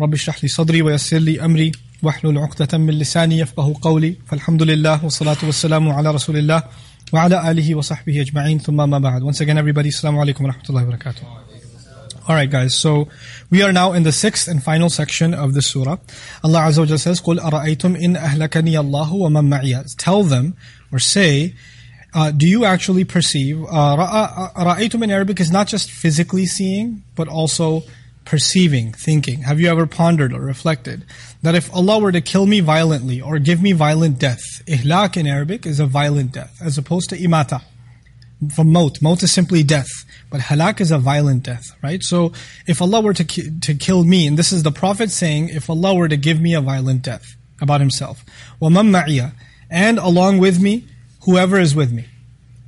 رب اشرح لي صدري ويسر لي أمري واحلل عقدة من لساني يفقه قولي فالحمد لله والصلاة والسلام على رسول الله وعلى آله وصحبه أجمعين ثم ما بعد Once again everybody, Assalamu alaikum wa rahmatullahi wa barakatuh. Alright guys, so we are now in the sixth and final section of the surah. Allah Azza wa Jalla says, قُلْ أَرَأَيْتُمْ إِنْ أَهْلَكَنِيَ اللَّهُ وَمَنْ مَعِيَ Tell them, or say, uh, do you actually perceive, uh, رَأَيْتُمْ in Arabic is not just physically seeing, but also perceiving, thinking. Have you ever pondered or reflected that if Allah were to kill me violently or give me violent death, ihlak in Arabic is a violent death, as opposed to imata. From maut, maut is simply death, but halak is a violent death, right? So if Allah were to ki- to kill me, and this is the Prophet saying, if Allah were to give me a violent death about Himself, وَمَن مَعِيَ and along with me, whoever is with me.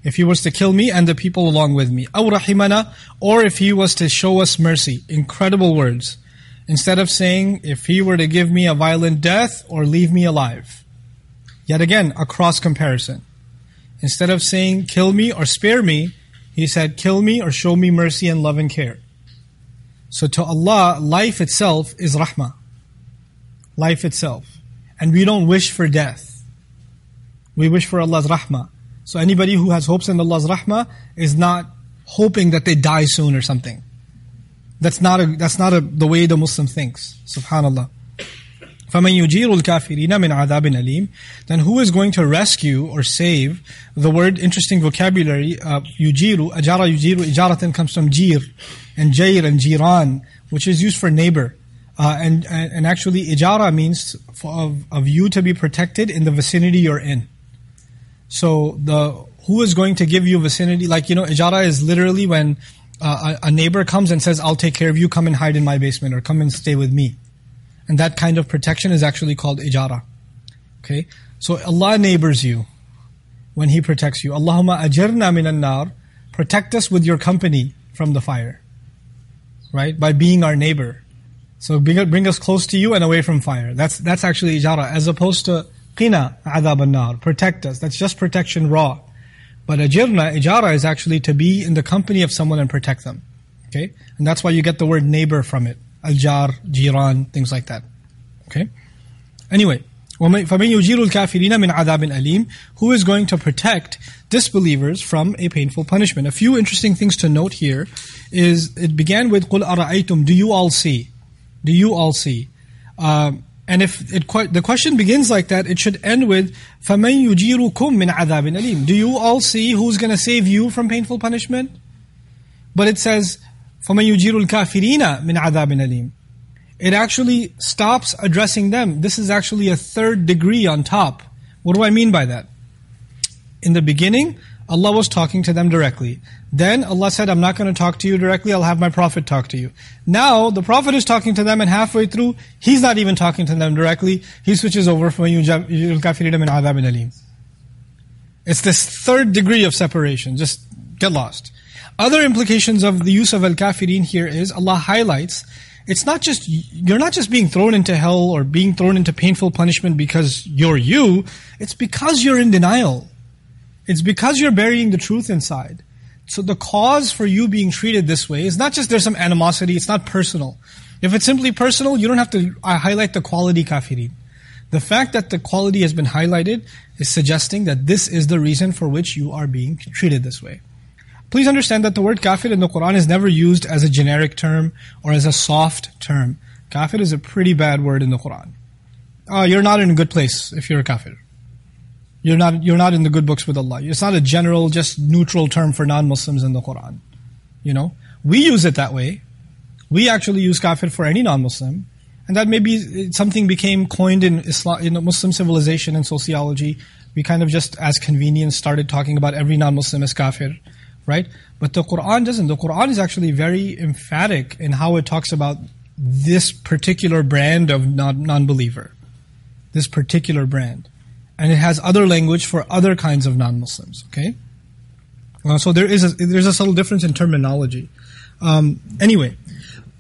If He was to kill me and the people along with me, أَوْ رَحِمَنَا or if He was to show us mercy, incredible words. Instead of saying, if He were to give me a violent death or leave me alive. Yet again, a cross comparison. Instead of saying, kill me or spare me, he said, kill me or show me mercy and love and care. So to Allah, life itself is rahmah. Life itself. And we don't wish for death. We wish for Allah's rahmah. So anybody who has hopes in Allah's rahmah is not hoping that they die soon or something. That's not a, that's not a, the way the Muslim thinks. Subhanallah. فَمَنْ يُجِيرُ الْكَافِرِينَ مِنْ عَذَابٍ أَلِيمٍ Then who is going to rescue or save? The word, interesting vocabulary, uh, yujiru, ajara yujiru, ijaratan comes from jir, and jair and jiran, which is used for neighbor. Uh, and, and and actually ijara means for, of, of you to be protected in the vicinity you're in. So the who is going to give you vicinity? Like you know, ijara is literally when uh, a, neighbor comes and says, "I'll take care of you. Come and hide in my basement, or come and stay with me." And that kind of protection is actually called ijara. Okay? So Allah neighbors you when He protects you. Allahumma ajirna minan nar. Protect us with your company from the fire. Right? By being our neighbor. So bring, bring us close to you and away from fire. That's, that's actually ijara. As opposed to qina adab an-nar. Protect us. That's just protection raw. But ajirna, ijara is actually to be in the company of someone and protect them. Okay? And that's why you get the word neighbor from it. Al-jar, jiran, things like that. Okay? Anyway, وَمَن- فَمَن يُجِيرُ الْكَافِرِينَ مِنْ عَذَابٍ أَلِيمٍ Who is going to protect disbelievers from a painful punishment? A few interesting things to note here is it began with قُلْ أَرَأَيْتُمْ Do you all see? Do you all see? Um, and if it, que- the question begins like that, it should end with فَمَن يُجِيرُكُم مِّنْ عَذَابٍ أَلِيمٍ Do you all see who's going to save you from painful punishment? But it says فَمَن يُجِيرُ الْكَافِرِينَ مِنْ عَذَابٍ أَلِيمٍ It actually stops addressing them. This is actually a third degree on top. What do I mean by that? In the beginning, Allah was talking to them directly. Then Allah said, I'm not going to talk to you directly, I'll have my Prophet talk to you. Now, the Prophet is talking to them and halfway through, he's not even talking to them directly. He switches over from يُجَيْرُ الْكَافِرِينَ مِنْ عَذَابٍ أَلِيمٍ It's this third degree of separation. Just get lost. Other implications of the use of al-kafirin here is Allah highlights it's not just you're not just being thrown into hell or being thrown into painful punishment because you're you, it's because you're in denial. it's because you're burying the truth inside. So the cause for you being treated this way is not just there's some animosity, it's not personal. If it's simply personal, you don't have to uh, highlight the quality kafirin. The fact that the quality has been highlighted is suggesting that this is the reason for which you are being treated this way. Please understand that the word kafir in the Quran is never used as a generic term or as a soft term. Kafir is a pretty bad word in the Quran. Uh, you're not in a good place if you're a kafir. You're not, you're not in the good books with Allah. It's not a general, just neutral term for non-Muslims in the Quran. You know? We use it that way. We actually use kafir for any non-Muslim. And that maybe something became coined in Islam, in Muslim civilization and sociology. We kind of just, as convenience, started talking about every non-Muslim as kafir, right? But the Quran doesn't. The Quran is actually very emphatic in how it talks about this particular brand of non-believer. This particular brand and it has other language for other kinds of non-Muslims. Okay, uh, so there is a, there's a subtle difference in terminology. Um, anyway.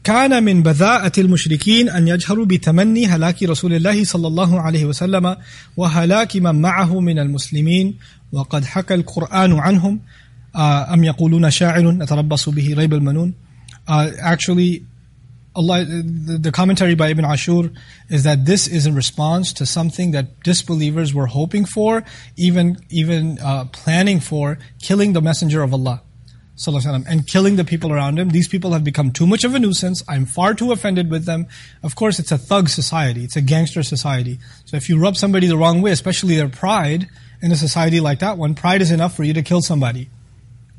كان من بذاءة المشركين أن يجهروا بتمني هلاك رسول الله صلى الله عليه وسلم وهلاك من معه من المسلمين وقد حكى القرآن عنهم أم يقولون شاعر نتربص به ريب المنون uh, Actually, Allah, the, commentary by Ibn Ashur is that this is in response to something that disbelievers were hoping for, even even uh, planning for, killing the Messenger of Allah, and killing the people around him. These people have become too much of a nuisance. I'm far too offended with them. Of course, it's a thug society. It's a gangster society. So if you rub somebody the wrong way, especially their pride, in a society like that one, pride is enough for you to kill somebody,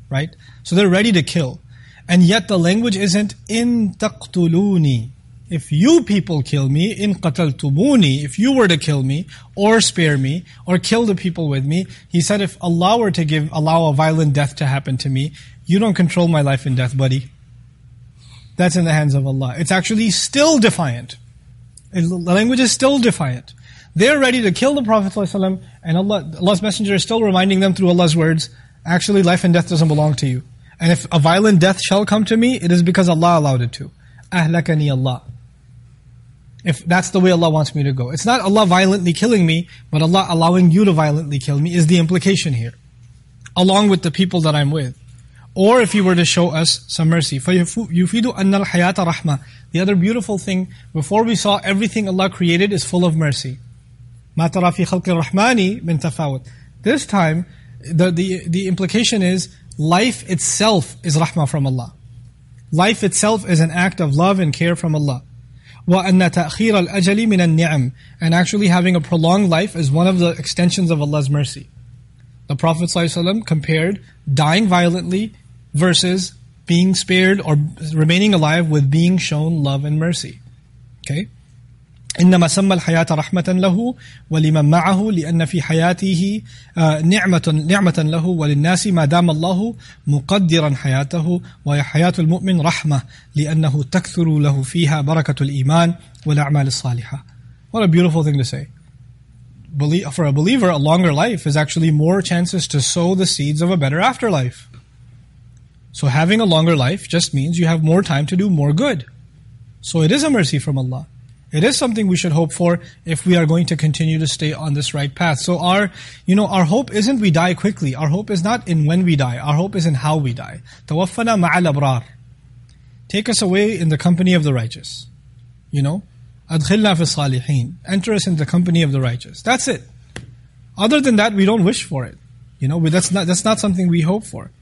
right? So they're ready to kill. And yet the language isn't in taqtuluni. If you people kill me, in qataltumuni, if you were to kill me, or spare me, or kill the people with me, he said if Allah were to give, allow a violent death to happen to me, you don't control my life and death, buddy. That's in the hands of Allah. It's actually still defiant. The language is still defiant. They're ready to kill the Prophet ﷺ, and Allah, Allah's Messenger is still reminding them through Allah's words, actually life and death doesn't belong to you. And if a violent death shall come to me, it is because Allah allowed it to. Ahlakani Allah. If that's the way Allah wants me to go. It's not Allah violently killing me, but Allah allowing you to violently kill me is the implication here. Along with the people that I'm with. Or if He were to show us some mercy. فَيُفِيدُ أَنَّ الْحَيَاةَ رَحْمَةً The other beautiful thing, before we saw everything Allah created is full of mercy. مَا تَرَى فِي خَلْقِ الرَّحْمَانِ مِن تَفَاوُتٍ This time, the, the, the implication is life itself is rahmah from Allah. Life itself is an act of love and care from Allah. وَأَنَّ تَأْخِيرَ الْأَجَلِ مِنَ النِّعَمِ And actually having a prolonged life is one of the extensions of Allah's mercy. The Prophet ﷺ compared dying violently versus being spared or remaining alive with being shown love and mercy. Okay? إنما سمى الحياة رحمة له ولمن معه لأن في حياته نعمة نعمة له وللناس ما دام الله مقدرا حياته وحياة المؤمن رحمة لأنه تكثر له فيها بركة الإيمان والأعمال الصالحة. What a beautiful thing to say. For a believer, a longer life is actually more chances to sow the seeds of a better afterlife. So having a longer life just means you have more time to do more good. So it is a mercy from Allah. It is something we should hope for if we are going to continue to stay on this right path. So our, you know, our hope isn't we die quickly. Our hope is not in when we die. Our hope is in how we die. Tawaffana ma'al abrar. Take us away in the company of the righteous. You know? Adkhilna fi salihin. Enter us in the company of the righteous. That's it. Other than that, we don't wish for it. You know, that's not, that's not something we hope for.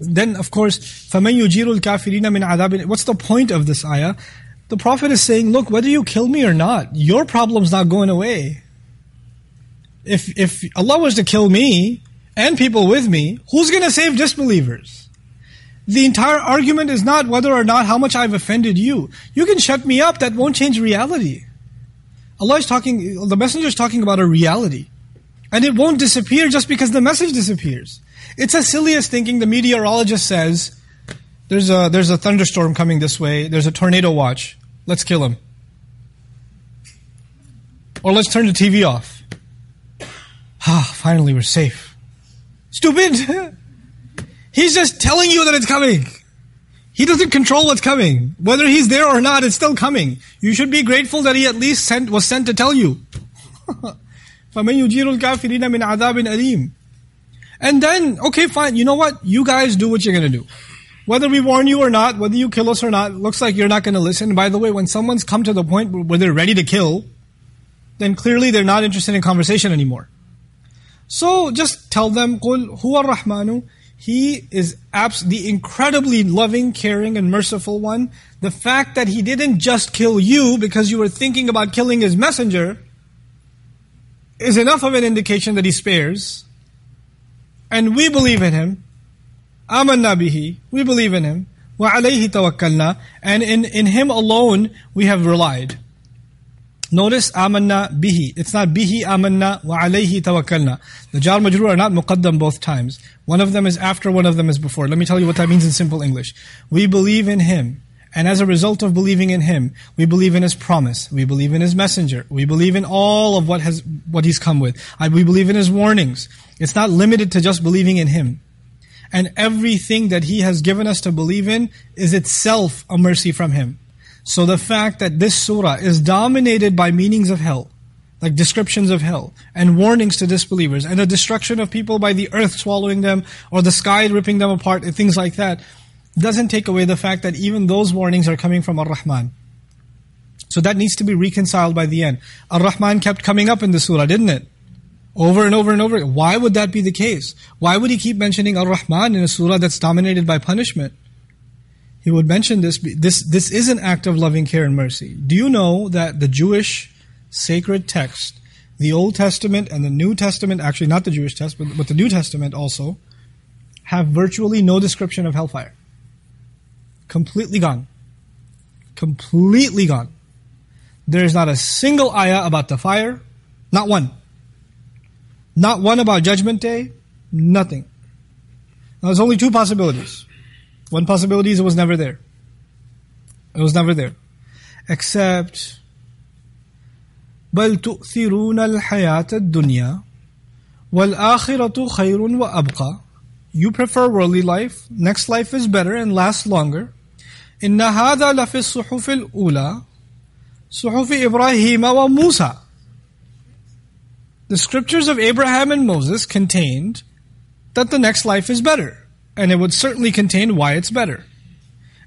Then, of course, فَمَنْ يُجِيرُ الْكَافِرِينَ مِنْ عَذَابٍ What's the point of this ayah? The Prophet is saying, look, whether you kill me or not, your problem's not going away. If, if Allah was to kill me and people with me, who's going to save disbelievers? The entire argument is not whether or not how much I've offended you. You can shut me up, that won't change reality. Allah is talking, the messenger is talking about a reality. And it won't disappear just because the message disappears. It's as silly as thinking the meteorologist says, there's a, there's a thunderstorm coming this way, there's a tornado watch. Let's kill him. Or let's turn the TV off. Ah, finally we're safe. Stupid! He's just telling you that it's coming. He doesn't control what's coming. Whether he's there or not, it's still coming. You should be grateful that he at least sent, was sent to tell you. فَمَنْ يُجِيرُ الْكَافِرِينَ مِنْ عَذَابٍ أَلِيمٍ And then, okay, fine, you know what? You guys do what you're gonna do. Whether we warn you or not, whether you kill us or not, looks like you're not going to listen. By the way, when someone's come to the point where they're ready to kill, then clearly they're not interested in conversation anymore. So just tell them, قُلْ هُوَ الرَّحْمَنُ He is abs- the incredibly loving, caring, and merciful one. The fact that He didn't just kill you because you were thinking about killing His messenger, is enough of an indication that he spares. And we believe in him. Amanna bihi. We believe in him. Wa alayhi tawakkalna. And in, in him alone we have relied. Notice amanna bihi. It's not bihi amanna wa alayhi tawakkalna. The jar majroor are not muqaddam both times. One of them is after, one of them is before. Let me tell you what that means in simple English. We believe in him. And as a result of believing in him, we believe in his promise. We believe in his messenger. We believe in all of what has what he's come with. We believe in his warnings. It's not limited to just believing in him. And everything that he has given us to believe in is itself a mercy from him. So the fact that this surah is dominated by meanings of hell, like descriptions of hell, and warnings to disbelievers, and the destruction of people by the earth swallowing them, or the sky ripping them apart, and things like that, doesn't take away the fact that even those warnings are coming from Ar-Rahman. So that needs to be reconciled by the end. Ar-Rahman kept coming up in the surah, didn't it? Over and over and over. Why would that be the case? Why would he keep mentioning Ar-Rahman in a surah that's dominated by punishment? He would mention this, this, this is an act of loving care and mercy. Do you know that the Jewish sacred text, the Old Testament and the New Testament, actually not the Jewish text, but, but the New Testament also, have virtually no description of hellfire. Completely gone. Completely gone. There is not a single ayah about the fire. Not one. Not one about Judgment Day. Nothing. Now, there's only two possibilities. One possibility is it was never there. It was never there. Except, بل تؤثرون الحياة الدنيا والآخرة خير وأبقى You prefer worldly life, next life is better and lasts longer. إن هذا لفي الصحف الأولى صحف إبراهيم وموسى the scriptures of Abraham and Moses contained that the next life is better. And it would certainly contain why it's better.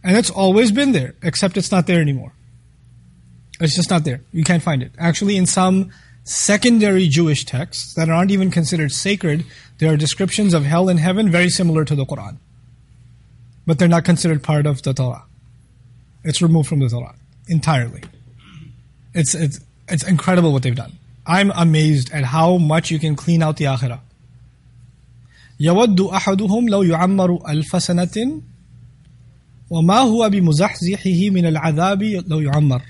And it's always been there, except it's not there anymore. It's just not there. You can't find it. Actually, in some secondary Jewish texts that aren't even considered sacred, there are descriptions of hell and heaven very similar to the Quran. But they're not considered part of the Torah. It's removed from the Torah entirely. It's, it's, it's incredible what they've done. I'm amazed at how much you can clean out the akhirah. يود أحدهم لو يعمر ألف سنة وما هو بمزحزحه من العذاب لو يعمر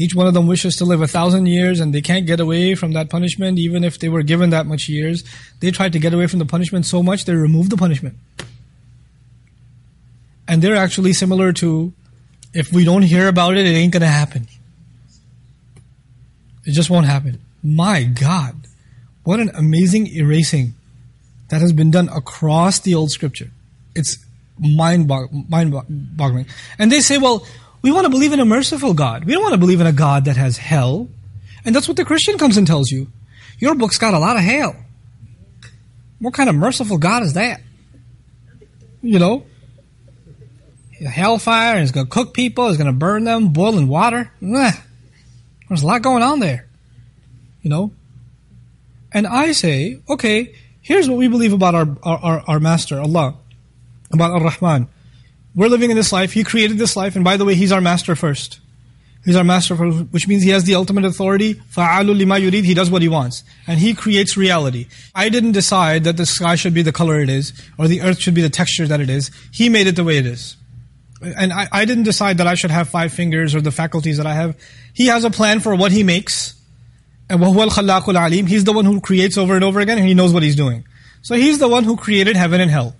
Each one of them wishes to live a thousand years and they can't get away from that punishment even if they were given that much years. They tried to get away from the punishment so much they removed the punishment. And they're actually similar to if we don't hear about it, it ain't gonna happen. It just won't happen. My God. What an amazing erasing that has been done across the old scripture. It's mind boggling. And they say, well, we want to believe in a merciful God. We don't want to believe in a God that has hell. And that's what the Christian comes and tells you. Your book's got a lot of hell. What kind of merciful God is that? You know? Hellfire, and it's going to cook people, it's going to burn them, boiling water. There's a lot going on there. You know? And I say, okay, here's what we believe about our, our, our master, Allah, about Ar-Rahman. We're living in this life, He created this life, and by the way, He's our master first. He's our master, first, which means He has the ultimate authority. فَعَالُ لِمَا يُرِيد He does what He wants. And He creates reality. I didn't decide that the sky should be the color it is, or the earth should be the texture that it is. He made it the way it is. And I, I didn't decide that I should have five fingers or the faculties that I have. He has a plan for what He makes. And وَهُوَ الْخَلَّاقُ الْعَلِيمُ He's the one who creates over and over again and He knows what He's doing. So He's the one who created heaven and hell.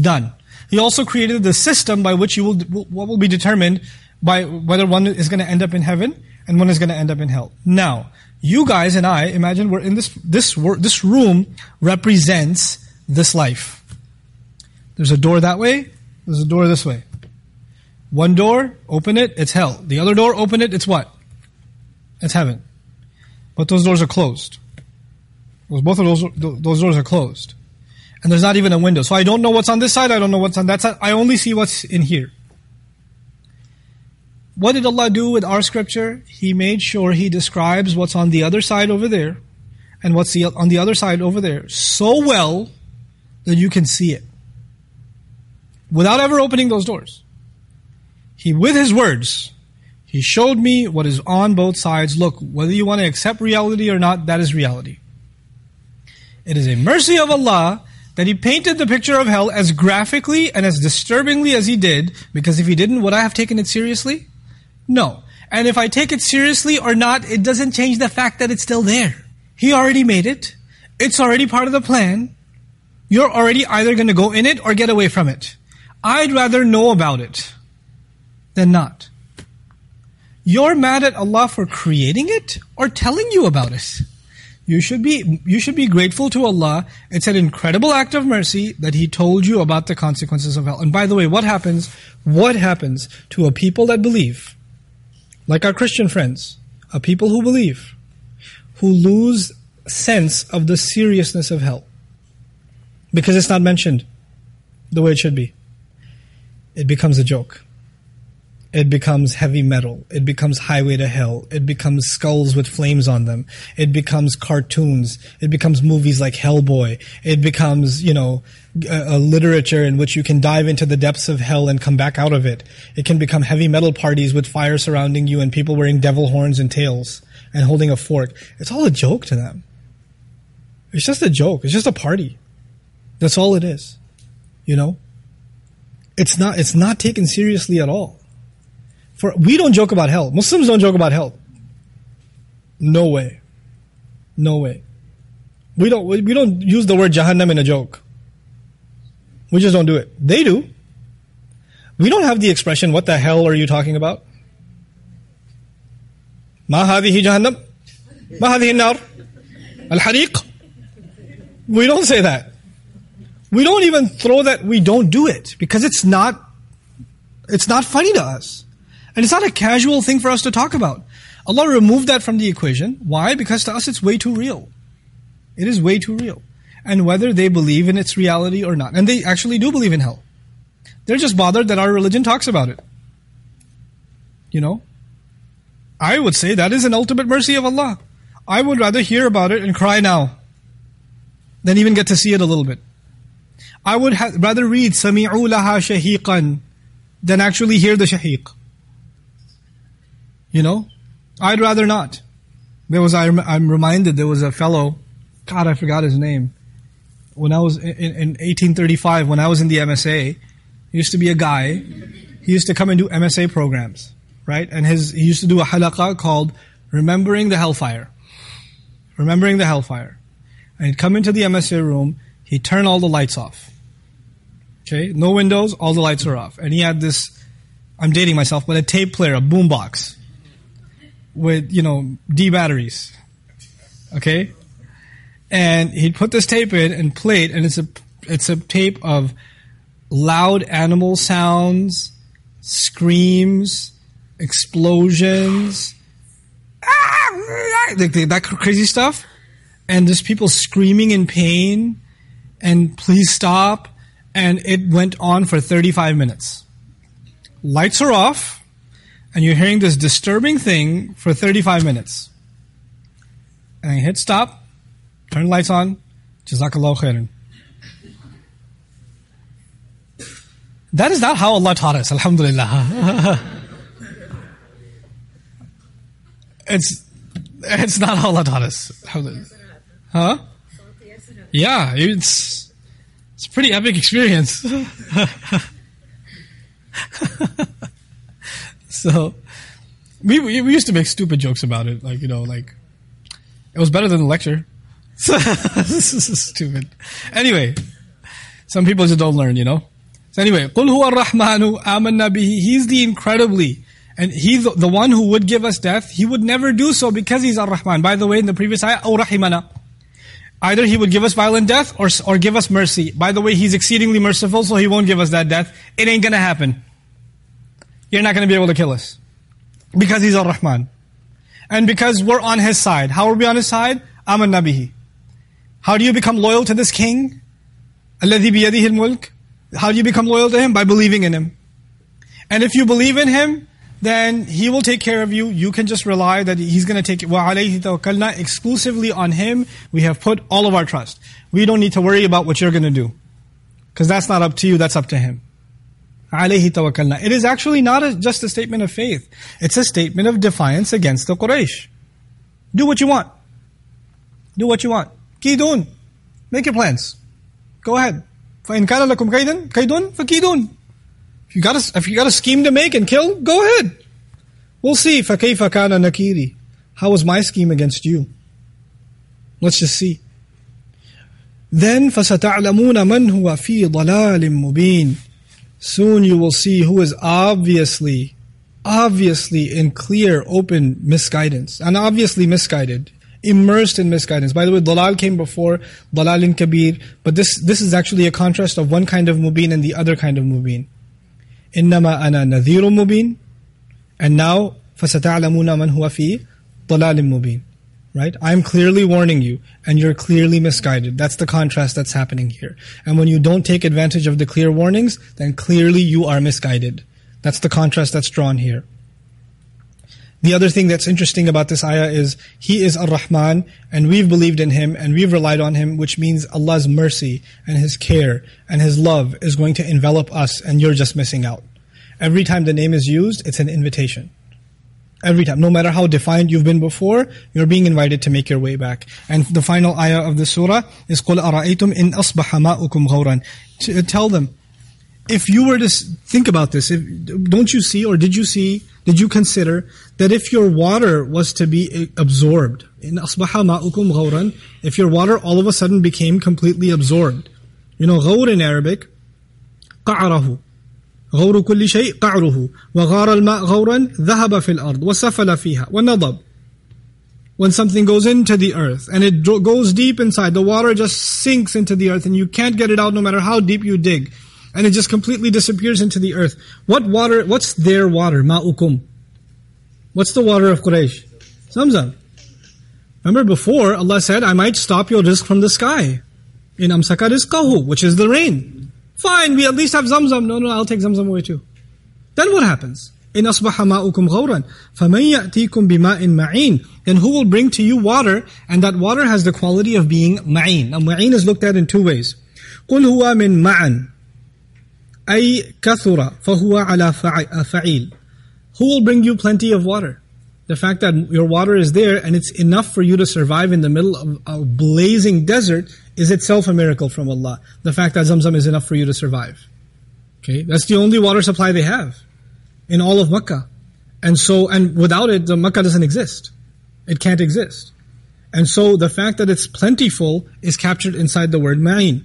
Done. He also created the system by which you will, what will be determined by whether one is going to end up in heaven and one is going to end up in hell. Now, you guys and I, imagine we're in this, this, this room represents this life. There's a door that way, there's a door this way. One door, open it, it's hell. The other door, open it, it's what? It's heaven. But those doors are closed. Both of those, those doors are closed. And there's not even a window. So I don't know what's on this side, I don't know what's on that side. I only see what's in here. What did Allah do with our scripture? He made sure He describes what's on the other side over there and what's the, on the other side over there so well that you can see it. Without ever opening those doors. He, with His words, He showed me what is on both sides. Look, whether you want to accept reality or not, that is reality. It is a mercy of Allah that He painted the picture of hell as graphically and as disturbingly as He did, because if He didn't, would I have taken it seriously? No. And if I take it seriously or not, it doesn't change the fact that it's still there. He already made it. It's already part of the plan. You're already either going to go in it or get away from it. I'd rather know about it than not. You're mad at Allah for creating it or telling you about it. You should be you should be grateful to Allah. It's an incredible act of mercy that He told you about the consequences of hell. And by the way, what happens? What happens to a people that believe, like our Christian friends, a people who believe, who lose sense of the seriousness of hell because it's not mentioned the way it should be? It becomes a joke it becomes heavy metal. It becomes highway to hell. It becomes skulls with flames on them. It becomes cartoons. It becomes movies like Hellboy. It becomes, you know, a, a, literature in which you can dive into the depths of hell and come back out of it. It can become heavy metal parties with fire surrounding you and people wearing devil horns and tails and holding a fork. It's all a joke to them. It's just a joke. It's just a party. That's all it is. You know? It's not, it's not taken seriously at all. For we don't joke about hell. Muslims don't joke about hell. No way. No way. We don't we don't use the word Jahannam in a joke. We just don't do it. They do. We don't have the expression, what the hell are you talking about? Ma hadihi jahannam? Ma hadihi nar? Al hariq? We don't say that. We don't even throw that, we don't do it because it's not, it's not funny to us. And it's not a casual thing for us to talk about. Allah removed that from the equation. Why? Because to us it's way too real. It is way too real. And whether they believe in its reality or not. And they actually do believe in hell. They're just bothered that our religion talks about it. You know? I would say that is an ultimate mercy of Allah. I would rather hear about it and cry now than even get to see it a little bit. I would ha- rather read Sami'u laha shahiqan than actually hear the shahiq. You know, I'd rather not. There was, I'm, I'm reminded, there was a fellow, God, I forgot his name. When I was in, in 1835, when I was in the MSA, used to be a guy. He used to come and do MSA programs, right? And his he used to do a halaqa called "Remembering the Hellfire." Remembering the Hellfire. And he'd come into the MSA room. He'd turn all the lights off. Okay, no windows, all the lights are off. And he had this. I'm dating myself, but a tape player, a boombox with, you know, D batteries. Okay? And he'd put this tape in and play it, and it's a, it's a tape of loud animal sounds, screams, explosions, ah, like that crazy stuff. And there's people screaming in pain, and please stop. And it went on for 35 minutes. Lights are off and you're hearing this disturbing thing for 35 minutes. And you hit stop, turn lights on, Jazakallah khairan. That is not how Allah taught us, Alhamdulillah. it's, it's not how Allah taught us. Huh? Yeah, it's, it's a pretty epic experience. so we, we used to make stupid jokes about it, like you know, like it was better than the lecture. this is stupid. Anyway, some people just don't learn, you know. So anyway, قُلْ هُوَ الرَّحْمَنُ آمَنَّا بِهِ He's the incredibly, and He's the, the one who would give us death. He would never do so because He's Ar-Rahman. By the way, in the previous ayah, أَوْ رَحِمَنَا Either He would give us violent death or, or give us mercy. By the way, He's exceedingly merciful, so He won't give us that death. It ain't gonna happen you're not going to be able to kill us. Because he's Ar-Rahman. And because we're on his side. How are we on his side? Amanna bihi. How do you become loyal to this king? Biyadihi mulk. How do you become loyal to him? By believing in him. And if you believe in him, then he will take care of you. You can just rely that he's going to take it. Exclusively on him, we have put all of our trust. We don't need to worry about what you're going to do. Because that's not up to you, that's up to him alayhi tawakkalna. It is actually not a, just a statement of faith. It's a statement of defiance against the Quraysh. Do what you want. Do what you want. Kidun. Make your plans. Go ahead. فَإِنْ كَانَ لَكُمْ كَيْدٌ كَيْدٌ فَكِيدٌ If you got a, if you got a scheme to make and kill, go ahead. We'll see. فَكَيْفَ كَانَ نَكِيرِ How was my scheme against you? Let's just see. Then فَسَتَعْلَمُونَ مَنْ هُوَ فِي ضَلَالٍ مُبِينٍ Soon you will see who is obviously, obviously in clear, open misguidance, and obviously misguided, immersed in misguidance. By the way, dalal came before, dalal in kabir, but this, this is actually a contrast of one kind of mubin and the other kind of mubin. إنما أنا نذير مبين and now فستعلمون من هو في ضلال مبين Right? I'm clearly warning you, and you're clearly misguided. That's the contrast that's happening here. And when you don't take advantage of the clear warnings, then clearly you are misguided. That's the contrast that's drawn here. The other thing that's interesting about this ayah is He is Ar-Rahman and we've believed in Him and we've relied on Him which means Allah's mercy and His care and His love is going to envelop us and you're just missing out. Every time the name is used, it's an invitation Every time, no matter how defined you've been before, you're being invited to make your way back. And the final ayah of the surah is قُلْ أَرَأَيْتُمْ إِنْ أَصْبَحَ مَاؤُكُمْ غَوْرًا Tell them, if you were to think about this, if, don't you see or did you see, did you consider that if your water was to be absorbed, in أَصْبَحَ مَاؤُكُمْ غَوْرًا If your water all of a sudden became completely absorbed. You know, غَوْر in Arabic, قَعْرَهُ غور كل شيء قعره وغار الماء غورا ذهب في الأرض وسفل فيها ونضب when something goes into the earth and it goes deep inside, the water just sinks into the earth and you can't get it out no matter how deep you dig. And it just completely disappears into the earth. What water, what's their water? Ma'ukum. What's the water of Quraysh? Zamzam. Remember before, Allah said, I might stop your rizq from the sky. In amsaka rizqahu, which is the rain. Fine, we at least have Zamzam. No, no, I'll take Zamzam away too. Then what happens? In asbaha ma'ukum ghawran, فَمَنْ يَأْتِيكُم بِمَاءٍ مَعِينٍ Then who will bring to you water, and that water has the quality of being ma'in. Now ma'in is looked at in two ways. قُلْ هُوَ مِن مَعَن أي كثر فهو على فعيل Who will bring you plenty of water? The fact that your water is there and it's enough for you to survive in the middle of a blazing desert is itself a miracle from Allah. The fact that Zamzam is enough for you to survive. Okay, that's the only water supply they have in all of Makkah. And so, and without it, the Makkah doesn't exist. It can't exist. And so the fact that it's plentiful is captured inside the word ma'in.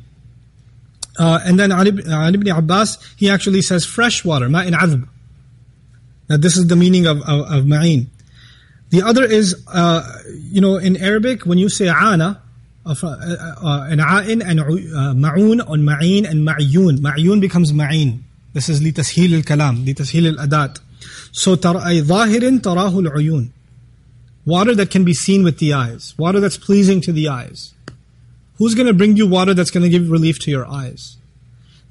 Uh, and then Ali, ibn Abbas, he actually says fresh water, ma'in adhb. Now this is the meaning of, of, of ma'in. The other is, uh, you know, in Arabic, when you say ana, uh, uh, uh, an a'in and ma'un on ma'in and ma'yun. Ma'yun becomes ma'in. This is لتسهيل الكلام, لتسهيل الأداة. So أي ظاهر تراه العيون. Water that can be seen with the eyes. Water that's pleasing to the eyes. Who's going to bring you water that's going to give relief to your eyes?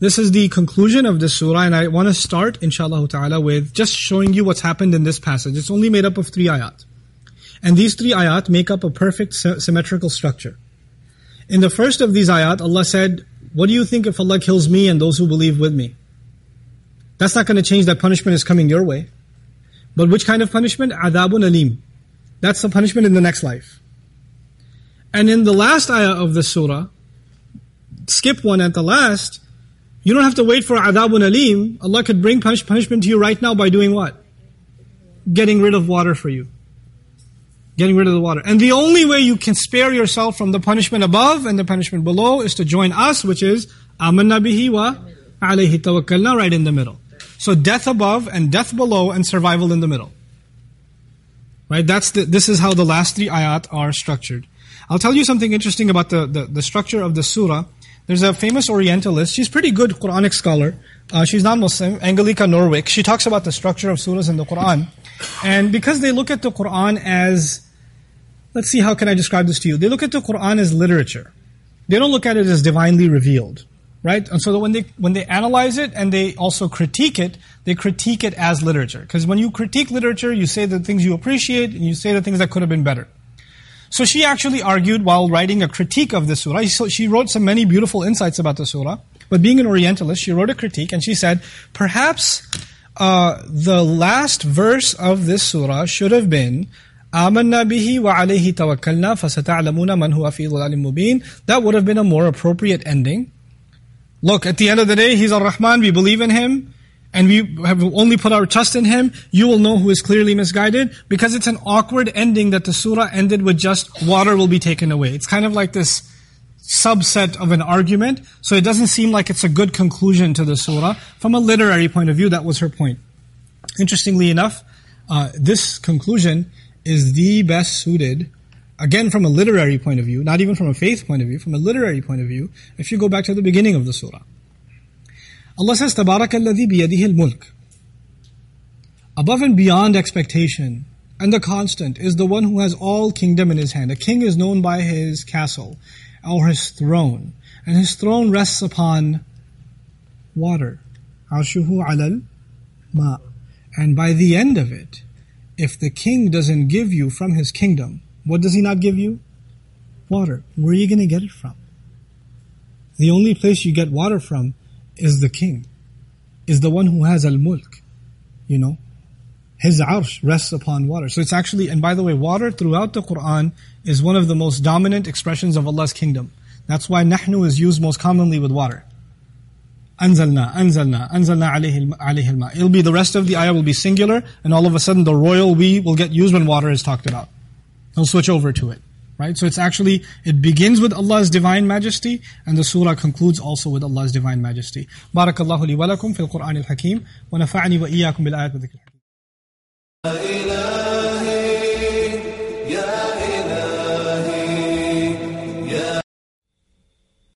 This is the conclusion of this surah, and I want to start, inshallah ta'ala, with just showing you what's happened in this passage. It's only made up of three ayat. And these three ayat make up a perfect symmetrical structure. In the first of these ayat, Allah said, What do you think if Allah kills me and those who believe with me? That's not going to change that punishment is coming your way. But which kind of punishment? Adabun alim. That's the punishment in the next life. And in the last ayah of the surah, skip one at the last, you don't have to wait for adabun alim. Allah could bring punish, punishment to you right now by doing what? Getting rid of water for you. Getting rid of the water. And the only way you can spare yourself from the punishment above and the punishment below is to join us, which is amanna bihi wa alayhi tawakkalna, right in the middle. So death above and death below and survival in the middle. Right? That's the, this is how the last three ayat are structured. I'll tell you something interesting about the, the, the structure of the surah. There's a famous Orientalist. She's pretty good Quranic scholar. Uh, she's non-Muslim, Angelika Neuwirth. She talks about the structure of surahs in the Quran. And because they look at the Quran as, let's see, how can I describe this to you? They look at the Quran as literature. They don't look at it as divinely revealed. Right? And so when they, when they analyze it and they also critique it, they critique it as literature. Because when you critique literature, you say the things you appreciate and you say the things that could have been better. So she actually argued while writing a critique of the surah. So she wrote some many beautiful insights about the surah. But being an Orientalist, she wrote a critique and she said, perhaps uh, the last verse of this surah should have been, that would have been a more appropriate ending. Look, at the end of the day, He's a Rahman. we believe in Him, and we have only put our trust in Him. You will know who is clearly misguided, because it's an awkward ending that the surah ended with just, water will be taken away. It's kind of like this subset of an argument, so it doesn't seem like it's a good conclusion to the surah. From a literary point of view, that was her point. Interestingly enough, uh, this conclusion is the best suited, again from a literary point of view, not even from a faith point of view, from a literary point of view, if you go back to the beginning of the surah. Allah says, تَبَارَكَ الَّذِي بِيَدِهِ الْمُلْكِ Above and beyond expectation, and the constant is the one who has all kingdom in his hand. A king is known by his castle or his throne. And his throne rests upon water. Arshuhu alal ma. And by the end of it, if the king doesn't give you from his kingdom, what does he not give you? Water. Where are you going to get it from? The only place you get water from is the king, is the one who has al-mulk, you know. His arsh rests upon water. So it's actually, and by the way, water throughout the Quran is one of the most dominant expressions of Allah's kingdom. That's why nahnu is used most commonly with water anzalna, anzalna, anzalna alayhi, alayhi al-ma. It'll be the rest of the ayah will be singular, and all of a sudden the royal we will get used when water is talked about. They'll switch over to it. Right? So it's actually, it begins with Allah's divine majesty, and the surah concludes also with Allah's divine majesty. Barakallahu li wa fil Qur'an al-Hakim, wa nafa'ani wa iyaakum bil ayat wa dhikr.